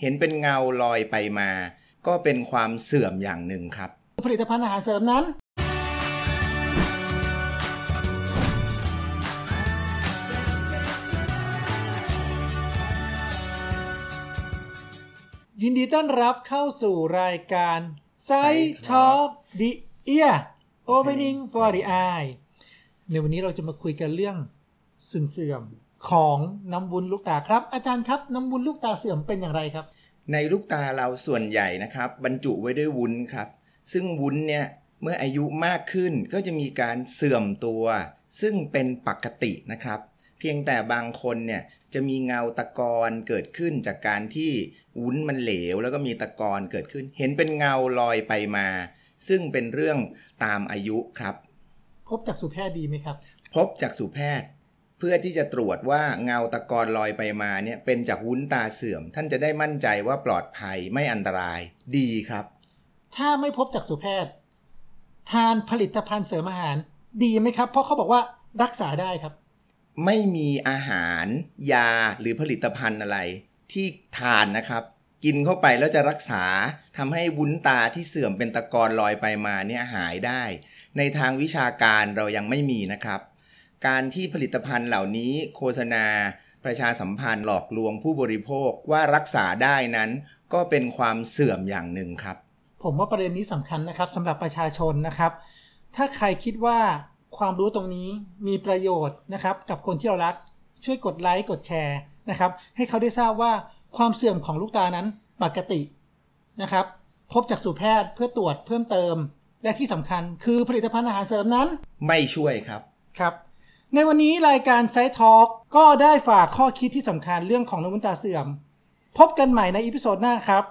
เห็นเป็นเงาลอยไปมา ก็เป็นความเสื่อมอย่างหนึ่งครับ ผลิตภัณฑ์อาหารเสริมนั้น ยินดีต้อนรับเข้าสู่รายการ Side Talk the Ear Opening for the Eye ในวันนี้เราจะมาคุยกันเรื่องเสื่อมๆ ของน้ำวุ้นลูกตาครับ อาจารย์ครับน้ำวุ้นลูกตาเสื่อมเป็นอย่างไรครับ ในลูกตาเราส่วนใหญ่นะครับ บรรจุไว้ด้วยวุ้นครับ ซึ่งวุ้นเนี่ยเมื่ออายุมากขึ้นก็จะมีการเสื่อมตัว ซึ่งเป็นปกตินะครับ เพียงแต่บางคนเนี่ยจะมีเงาตะกอนเกิดขึ้นจากการที่วุ้นมันเหลว แล้วก็มีตะกอนเกิดขึ้น เห็นเป็นเงาลอยไปมา ซึ่งเป็นเรื่องตามอายุครับ พบจากสุแพทย์ดีไหมครับ พบจากสุแพทย์ เพื่อที่จะตรวจว่าเงาตะกอนลอยไปมาเนี่ยเป็นจากวุ้นตาเสื่อม ท่านจะได้มั่นใจว่าปลอดภัยไม่อันตรายดีครับ ถ้าไม่พบจากสุแพทย์ ทานผลิตภัณฑ์เสริมอาหาร ดีไหมครับ เพราะเขาบอกว่ารักษาได้ครับ ไม่มีอาหาร ยาหรือผลิตภัณฑ์อะไร ที่ทานนะครับ กินเข้าไปแล้วจะรักษาทำให้วุ้นตาที่เสื่อมเป็นตะกอนลอยไปมาเนี่ยหายได้ ในทางวิชาการเรายังไม่มีนะครับ การที่ผลิตภัณฑ์เหล่านี้โฆษณา ประชาสัมพันธ์หลอกลวงผู้บริโภคว่ารักษาได้นั้น ก็เป็นความเสื่อมอย่างหนึ่งครับ ผมว่าประเด็นนี้สำคัญนะครับสำหรับประชาชนนะครับ ถ้าใครคิดว่าความรู้ตรงนี้มีประโยชน์นะครับ กับคนที่เรารักช่วยกดไลค์กดแชร์นะครับ ให้เขาได้ทราบว่าความเสื่อมของลูกตานั้นปกตินะครับ พบจักษุแพทย์เพื่อตรวจเพิ่มเติม และที่สำคัญคือผลิตภัณฑ์อาหารเสริมนั้น ไม่ช่วยครับครับ ในวันนี้รายการ Sight Talks ก็ได้ฝากข้อคิดที่สำคัญเรื่องของน้ำวุ้นตาเสื่อม พบกันใหม่ใน episode หน้าครับ